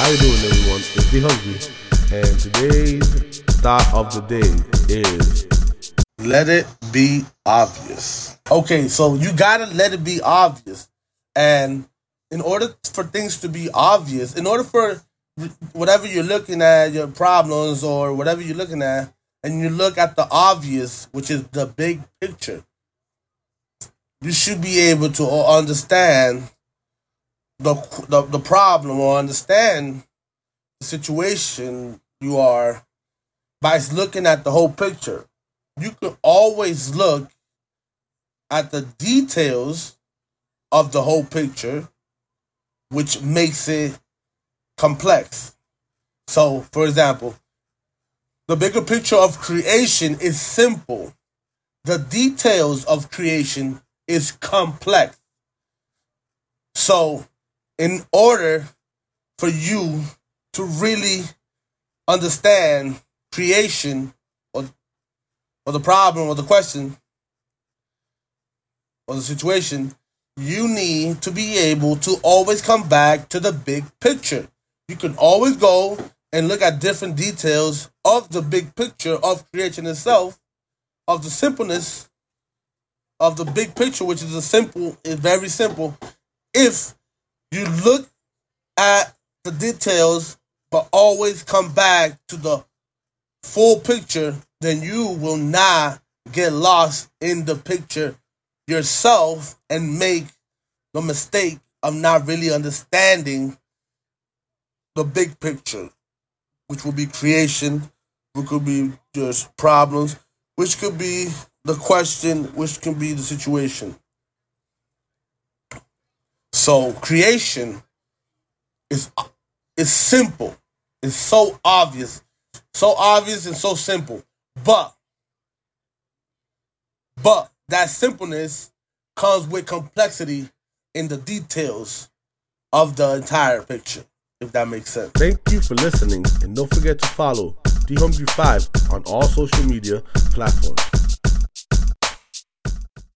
How you doing, everyone? It's D Hungry, and today's thought of the day is let it be obvious. Okay, so you gotta let it be obvious, and in order for things to be obvious, in order for whatever you're looking at, your problems or whatever you're looking at, and you look at the obvious, which is the big picture, you should be able to understand the, the, the problem or understand the situation you are by looking at the whole picture. You can always look at the details of the whole picture, which makes it complex. So, for example, the bigger picture of creation is simple. The details of creation is complex. So, in order for you to really understand creation or, or the problem or the question or the situation, you need to be able to always come back to the big picture. You can always go and look at different details of the big picture of creation itself, of the simpleness of the big picture, which is a simple, is very simple. If you look at the details, but always come back to the full picture, then you will not get lost in the picture yourself and make the mistake of not really understanding the big picture, which will be creation, which could be just problems, which could be the question, which can be the situation. So creation is is simple. It's so obvious. So obvious and so simple. But but that simpleness comes with complexity in the details of the entire picture, if that makes sense. Thank you for listening, and don't forget to follow D Hungry 5 on all social media platforms.